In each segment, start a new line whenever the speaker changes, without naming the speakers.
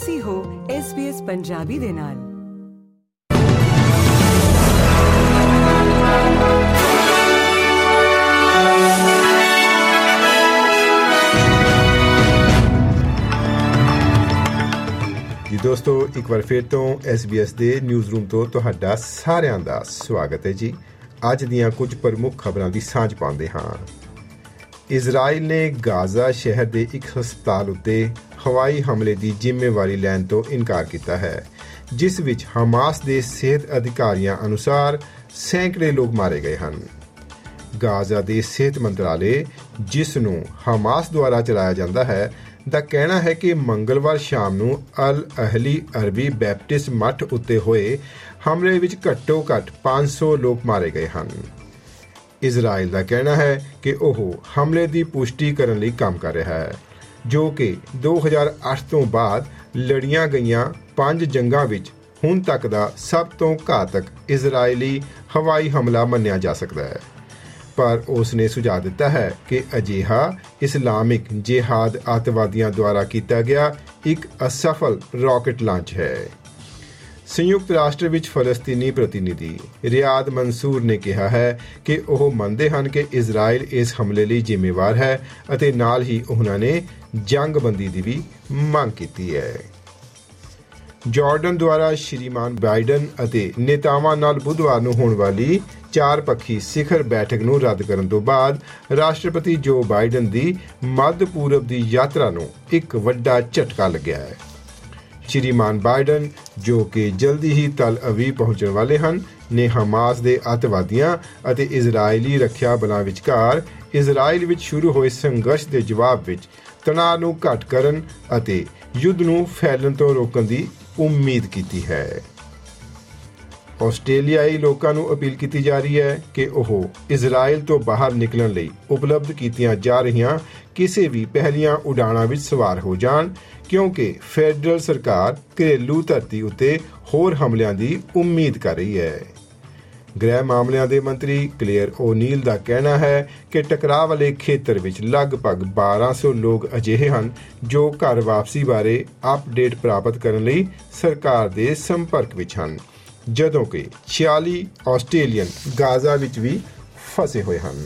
ਤੁਸੀਂ ਹੋ SBS ਪੰਜਾਬੀ ਦੇ ਨਾਲ।
ਜੀ ਦੋਸਤੋ, ਇੱਕ ਵਾਰ ਫੇਰ ਤੋਂ SBS ਦੇ ਨਿਊਜ਼ ਰੂਮ ਤੋਂ ਤੁਹਾਡਾ ਸਾਰਿਆਂ ਦਾ ਸਵਾਗਤ ਹੈ ਜੀ। ਅੱਜ ਦੀਆਂ ਕੁਝ ਪ੍ਰਮੁੱਖ ਖਬਰਾਂ ਦੀ ਸਾਂਝ ਪਾਉਂਦੇ ਹਾਂ। ਇਜ਼ਰਾਈਲ ਨੇ ਗਾਜ਼ਾ ਸ਼ਹਿਰ ਦੇ ਇੱਕ ਹਸਪਤਾਲ ਉੱਤੇ ਹਵਾਈ ਹਮਲੇ ਦੀ ਜ਼ਿੰਮੇਵਾਰੀ ਲੈਣ ਤੋਂ ਇਨਕਾਰ ਕੀਤਾ ਹੈ, ਜਿਸ ਵਿੱਚ ਹਮਾਸ ਦੇ ਸਿਹਤ ਅਧਿਕਾਰੀਆਂ ਅਨੁਸਾਰ ਸੈਂਕੜੇ ਲੋਕ ਮਾਰੇ ਗਏ ਹਨ। ਗਾਜ਼ਾ ਦੇ ਸਿਹਤ ਮੰਤਰਾਲੇ, ਜਿਸ ਨੂੰ ਹਮਾਸ ਦੁਆਰਾ ਚਲਾਇਆ ਜਾਂਦਾ ਹੈ, ਦਾ ਕਹਿਣਾ ਹੈ ਕਿ ਮੰਗਲਵਾਰ ਸ਼ਾਮ ਨੂੰ ਅਲ ਅਹਲੀ ਅਰਬੀ ਬੈਪਟਿਸਟ ਮੱਠ ਉੱਤੇ ਹੋਏ ਹਮਲੇ ਵਿੱਚ ਘੱਟੋ-ਘੱਟ 500 ਲੋਕ ਮਾਰੇ ਗਏ ਹਨ। ਇਜ਼ਰਾਈਲ ਦਾ ਕਹਿਣਾ ਹੈ ਕਿ ਉਹ ਹਮਲੇ ਦੀ ਪੁਸ਼ਟੀ ਕਰਨ ਲਈ ਕੰਮ ਕਰ ਰਿਹਾ ਹੈ। ਜੋ ਕਿ 2008 ਤੋਂ ਬਾਅਦ ਲੜੀਆਂ ਗਈਆਂ ਪੰਜ ਜੰਗਾਂ ਵਿੱਚ ਹੁਣ ਤੱਕ ਦਾ ਸਭ ਤੋਂ ਘਾਤਕ ਇਜ਼ਰਾਈਲੀ ਹਵਾਈ ਹਮਲਾ ਮੰਨਿਆ ਜਾ ਸਕਦਾ ਹੈ। ਪਰ ਉਸ ਨੇ ਸੁਝਾਅ ਦਿੱਤਾ ਹੈ ਕਿ ਅਜਿਹਾ ਇਸਲਾਮਿਕ ਜਿਹਾਦ ਆਤਵਾਦੀਆਂ ਦੁਆਰਾ ਕੀਤਾ ਗਿਆ ਇੱਕ ਅਸਫਲ ਰਾਕਟ ਲਾਂਚ ਹੈ। ਸੰਯੁਕਤ ਰਾਸ਼ਟਰ ਵਿੱਚ ਫਲਸਤੀਨੀ ਪ੍ਰਤੀਨਿਧੀ ਰਿਆਦ ਮਨਸੂਰ ਨੇ ਕਿਹਾ ਹੈ ਕਿ ਉਹ ਮੰਨਦੇ ਹਨ ਕਿ ਇਜ਼ਰਾਈਲ ਇਸ ਹਮਲੇ ਲਈ ਜ਼ਿੰਮੇਵਾਰ ਹੈ ਅਤੇ ਨਾਲ ਹੀ ਉਹਨਾਂ ਨੇ ਜੰਗਬੰਦੀ ਦੀ ਵੀ ਮੰਗ ਕੀਤੀ ਹੈ। ਜਾਰਡਨ ਦੁਆਰਾ ਸ਼੍ਰੀਮਾਨ ਬਾਈਡਨ ਅਤੇ ਨੇਤਾਵਾਂ ਨਾਲ ਬੁੱਧਵਾਰ ਨੂੰ ਹੋਣ ਵਾਲੀ ਚਾਰ ਪੱਖੀ ਸਿਖਰ ਬੈਠਕ ਨੂੰ ਰੱਦ ਕਰਨ ਤੋਂ ਬਾਅਦ ਰਾਸ਼ਟਰਪਤੀ ਜੋ ਬਾਈਡਨ ਦੀ ਮੱਧ ਪੂਰਬ ਦੀ ਯਾਤਰਾ ਨੂੰ ਇੱਕ ਵੱਡਾ ਝਟਕਾ ਲੱਗਿਆ ਹੈ। ਸ਼੍ਰੀਮਾਨ ਬਾਈਡਨ, ਜੋ ਕਿ ਜਲਦੀ ਹੀ ਤਲ ਅਵੀ ਪਹੁੰਚਣ ਵਾਲੇ ਹਨ, ਨੇ ਹਮਾਸ ਦੇ ਅਤਵਾਦੀਆਂ ਅਤੇ ਇਜ਼ਰਾਈਲੀ ਰੱਖਿਆ ਬਲਾਂ ਵਿਚਕਾਰ ਇਜ਼ਰਾਈਲ ਵਿੱਚ ਸ਼ੁਰੂ ਹੋਏ ਸੰਘਰਸ਼ ਦੇ ਜਵਾਬ ਵਿੱਚ ਤਣਾਅ ਨੂੰ ਘਟ ਕਰਨ ਅਤੇ ਯੁੱਧ ਨੂੰ ਫੈਲਣ ਤੋਂ ਰੋਕਣ ਦੀ ਉਮੀਦ ਕੀਤੀ ਹੈ। ਆਸਟ੍ਰੇਲੀਆਈ ਲੋਕਾਂ ਨੂੰ ਅਪੀਲ ਕੀਤੀ ਜਾ ਰਹੀ ਹੈ ਕਿ ਉਹ ਇਜ਼ਰਾਈਲ ਤੋਂ ਬਾਹਰ ਨਿਕਲਣ ਲਈ ਉਪਲਬਧ ਕੀਤੀਆਂ ਜਾ ਰਹੀਆਂ ਕਿਸੇ ਵੀ ਪਹਿਲੀਆਂ ਉਡਾਣਾਂ ਵਿੱਚ ਸਵਾਰ ਹੋ ਜਾਣ, ਕਿਉਂਕਿ ਫੈਡਰਲ ਸਰਕਾਰ ਘਰੇਲੂ ਧਰਤੀ ਉੱਤੇ ਹੋਰ ਹਮਲਿਆਂ ਦੀ ਉਮੀਦ ਕਰ ਰਹੀ ਹੈ। ਗ੍ਰਹਿ ਮਾਮਲਿਆਂ ਦੇ ਮੰਤਰੀ ਕਲੀਅਰ ਓਨੀਲ ਦਾ ਕਹਿਣਾ ਹੈ ਕਿ ਟਕਰਾਅ ਵਾਲੇ ਖੇਤਰ ਵਿੱਚ ਲਗਭਗ 1200 ਲੋਕ ਅਜਿਹੇ ਹਨ ਜੋ ਘਰ ਵਾਪਸੀ ਬਾਰੇ ਅਪਡੇਟ ਪ੍ਰਾਪਤ ਕਰਨ ਲਈ ਸਰਕਾਰ ਦੇ ਸੰਪਰਕ ਵਿੱਚ ਹਨ। ਜਦੋਂ ਕਿ 46 ਆਸਟ੍ਰੇਲੀਅਨ ਗਾਜ਼ਾ ਵਿੱਚ ਵੀ ਫਸੇ ਹੋਏ ਹਨ।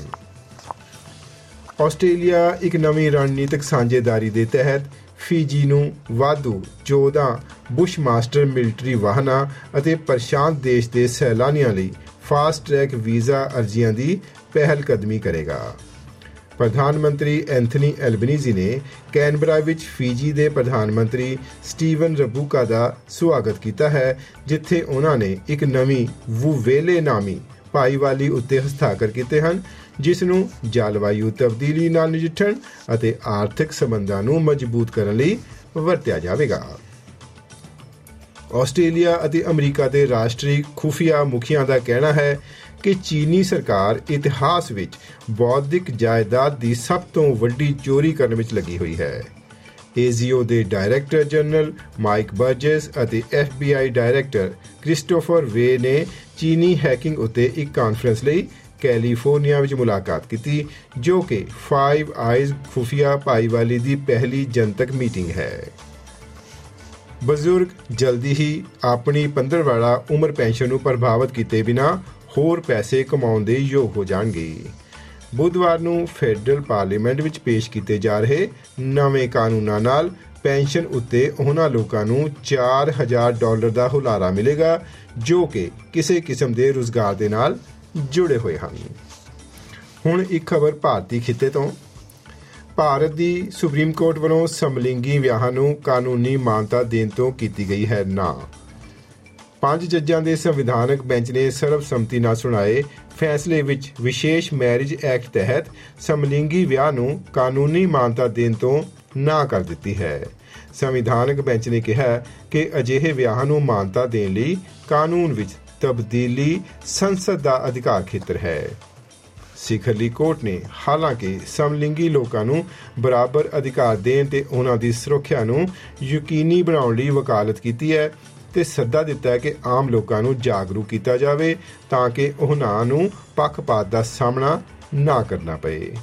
ਆਸਟ੍ਰੇਲੀਆ ਇੱਕ ਨਵੀਂ ਰਣਨੀਤਿਕ ਸਾਂਝੇਦਾਰੀ ਦੇ ਤਹਿਤ ਫੀਜੀ ਨੂੰ ਵਾਧੂ 14 ਬੁਸ਼ ਮਾਸਟਰ ਮਿਲਟਰੀ ਵਾਹਨਾਂ ਅਤੇ ਪ੍ਰਸ਼ਾਂਤ ਦੇਸ਼ ਦੇ ਸੈਲਾਨੀਆਂ ਲਈ ਫਾਸਟ ਟਰੈਕ ਵੀਜ਼ਾ ਅਰਜ਼ੀਆਂ ਦੀ ਪਹਿਲ ਕਦਮੀ ਕਰੇਗਾ। ਪ੍ਰਧਾਨ ਮੰਤਰੀ ਐਂਥਨੀ ਐਲਬਨੀਜ਼ੀ ਨੇ ਕੈਨਬਰਾ ਵਿੱਚ ਫੀਜੀ ਦੇ ਪ੍ਰਧਾਨ ਮੰਤਰੀ ਸਟੀਵਨ ਰਬੂਕਾ ਦਾ ਸਵਾਗਤ ਕੀਤਾ ਹੈ, ਜਿੱਥੇ ਉਹਨਾਂ ਨੇ ਇੱਕ ਨਵੀਂ ਵੂਵੇਲੇ ਨਾਮੀ ਭਾਈਵਾਲੀ ਉੱਤੇ ਹਸਤਾਖਰ ਕੀਤੇ ਹਨ, ਜਿਸ ਨੂੰ ਜਲਵਾਯੂ ਤਬਦੀਲੀ ਨਾਲ ਨਜਿੱਠਣ ਅਤੇ ਆਰਥਿਕ ਸਬੰਧਾਂ ਨੂੰ ਮਜ਼ਬੂਤ ਕਰਨ ਲਈ ਵਰਤਿਆ ਜਾਵੇਗਾ। ਆਸਟ੍ਰੇਲੀਆ ਅਤੇ ਅਮਰੀਕਾ ਦੇ ਰਾਸ਼ਟਰੀ ਖੁਫੀਆ ਮੁਖੀਆਂ ਦਾ ਕਹਿਣਾ ਹੈ ਕਿ ਚੀਨੀ ਸਰਕਾਰ ਇਤਿਹਾਸ ਵਿੱਚ ਬੌਧਿਕ ਜਾਇਦਾਦ ਦੀ ਸਭ ਤੋਂ ਵੱਡੀ ਚੋਰੀ ਕਰਨ ਵਿੱਚ ਲੱਗੀ ਹੋਈ ਹੈ। ਏਜ਼ੀਓ ਦੇ ਡਾਇਰੈਕਟਰ ਜਨਰਲ ਮਾਈਕ ਬਰਜਸ ਅਤੇ ਐਫਬੀਆਈ ਡਾਇਰੈਕਟਰ ਕ੍ਰਿਸਟੋਫਰ ਵੇ ਨੇ ਚੀਨੀ ਹੈਕਿੰਗ ਉੱਤੇ ਇੱਕ ਕਾਨਫਰੰਸ ਲਈ ਕੈਲੀਫੋਰਨੀਆ ਵਿੱਚ ਮੁਲਾਕਾਤ ਕੀਤੀ, ਜੋ ਕਿ ਫਾਈਵ ਆਈਜ਼ ਖੁਫੀਆ ਭਾਈਵਾਲੀ ਦੀ ਪਹਿਲੀ ਜਨਤਕ ਮੀਟਿੰਗ ਹੈ। ਬਜ਼ੁਰਗ ਜਲਦੀ ਹੀ ਆਪਣੀ 15 ਵਾਲਾ ਉਮਰ ਪੈਨਸ਼ਨ ਨੂੰ ਪ੍ਰਭਾਵਿਤ ਕੀਤੇ ਬਿਨਾ ਹੋਰ ਪੈਸੇ ਕਮਾਉਣ ਦੇ ਯੋਗ ਹੋ ਜਾਣਗੇ। ਬੁੱਧਵਾਰ ਨੂੰ ਫੈਡਰਲ ਪਾਰਲੀਮੈਂਟ ਵਿੱਚ ਪੇਸ਼ ਕੀਤੇ ਜਾ ਰਹੇ ਨਵੇਂ ਕਾਨੂੰਨਾਂ ਨਾਲ ਪੈਨਸ਼ਨ ਉੱਤੇ ਉਹਨਾਂ ਲੋਕਾਂ ਨੂੰ 4000 ਡਾਲਰ ਦਾ ਹੁਲਾਰਾ ਮਿਲੇਗਾ, ਜੋ ਕਿ ਕਿਸੇ ਕਿਸਮ ਦੇ ਰੋਜ਼ਗਾਰ ਦੇ ਨਾਲ ਜੁੜੇ ਹੋਏ ਹਨ। ਹੁਣ ਇੱਕ ਖਬਰ ਭਾਰਤੀ ਖਿੱਤੇ ਤੋਂ। ਭਾਰਤ ਦੀ ਸੁਪਰੀਮ ਕੋਰਟ ਵੱਲੋਂ ਸਮਲਿੰਗੀ ਵਿਆਹਾਂ ਨੂੰ ਕਾਨੂੰਨੀ ਮਾਨਤਾ ਦੇਣ ਤੋਂ ਕੀਤੀ ਗਈ ਹੈ ਨਾ। ਪੰਜ ਜੱਜਾਂ ਦੇ ਸੰਵਿਧਾਨਕ ਬੈਂਚ ਨੇ ਸਰਬਸੰਮਤੀ ਨਾਲ ਸੁਣਾਏ ਫੈਸਲੇ ਵਿੱਚ ਵਿਸ਼ੇਸ਼ ਮੈਰਿਜ ਐਕਟ ਤਹਿਤ ਸਮਲਿੰਗੀ ਵਿਆਹ ਨੂੰ ਕਾਨੂੰਨੀ ਮਾਨਤਾ ਦੇਣ ਤੋਂ ਨਾ ਕਰ ਦਿੱਤੀ ਹੈ। ਸੰਵਿਧਾਨਕ ਬੈਂਚ ਨੇ ਕਿਹਾ ਕਿ ਅਜਿਹੇ ਵਿਆਹਾਂ ਨੂੰ ਮਾਨਤਾ ਦੇਣ ਲਈ ਕਾਨੂੰਨ ਵਿੱਚ ਤਬਦੀਲੀ ਸੰਸਦ ਦਾ ਅਧਿਕਾਰ ਖੇਤਰ ਹੈ। ਸਿਖਰਲੀ ਕੋਰਟ ਨੇ ਹਾਲਾਂਕਿ ਸਮਲਿੰਗੀ ਲੋਕਾਂ ਨੂੰ ਬਰਾਬਰ ਅਧਿਕਾਰ ਦੇਣ ਤੇ ਉਹਨਾਂ ਦੀ ਸੁਰੱਖਿਆ ਨੂੰ ਯਕੀਨੀ ਬਣਾਉਣ ਲਈ ਵਕਾਲਤ ਕੀਤੀ ਹੈ ਤੇ ਸੱਦਾ ਦਿੱਤਾ ਹੈ ਕਿ ਆਮ ਲੋਕਾਂ ਨੂੰ ਜਾਗਰੂਕ ਕੀਤਾ ਜਾਵੇ ਤਾਂ ਕਿ ਉਹਨਾਂ ਨੂੰ ਪੱਖਪਾਤ ਦਾ ਸਾਹਮਣਾ ਨਾ ਕਰਨਾ ਪਏ।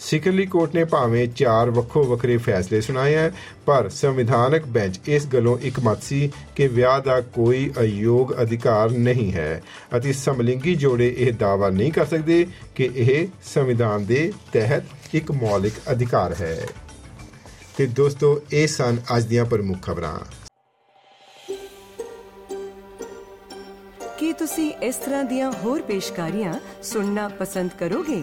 ਸਿਕਰਲੀ ਕੋਰਟ ਨੇ ਭਾਵੇਂ ਚਾਰ ਵੱਖੋ ਵੱਖਰੇ ਫੈਸਲੇ ਸੁਣਾਏ ਹਨ ਪਰ ਸੰਵਿਧਾਨਕ ਬੈਂਚ ਇਸ ਗੱਲੋਂ ਇਕਮਤ ਸੀ ਕਿ ਵਿਆਹ ਦਾ ਕੋਈ ਅਯੋਗ ਅਧਿਕਾਰ ਨਹੀਂ ਹੈ ਅਤੇ ਸਮਲਿੰਗੀ ਜੋੜੇ ਇਹ ਦਾਅਵਾ ਨਹੀਂ ਕਰ ਸਕਦੇ ਕਿ ਇਹ ਸੰਵਿਧਾਨ ਦੇ ਤਹਿਤ ਇੱਕ ਮੌਲਿਕ ਅਧਿਕਾਰ ਹੈ। ਤੇ ਦੋਸਤੋ, ਇਹ ਸਨ ਅੱਜ ਦੀਆਂ ਪ੍ਰਮੁੱਖ ਖਬਰਾਂ।
ਕੀ ਤੁਸੀਂ ਇਸ ਤਰ੍ਹਾਂ ਦੀਆਂ ਹੋਰ ਪੇਸ਼ਕਾਰੀਆਂ ਸੁਣਨਾ ਪਸੰਦ ਕਰੋਗੇ?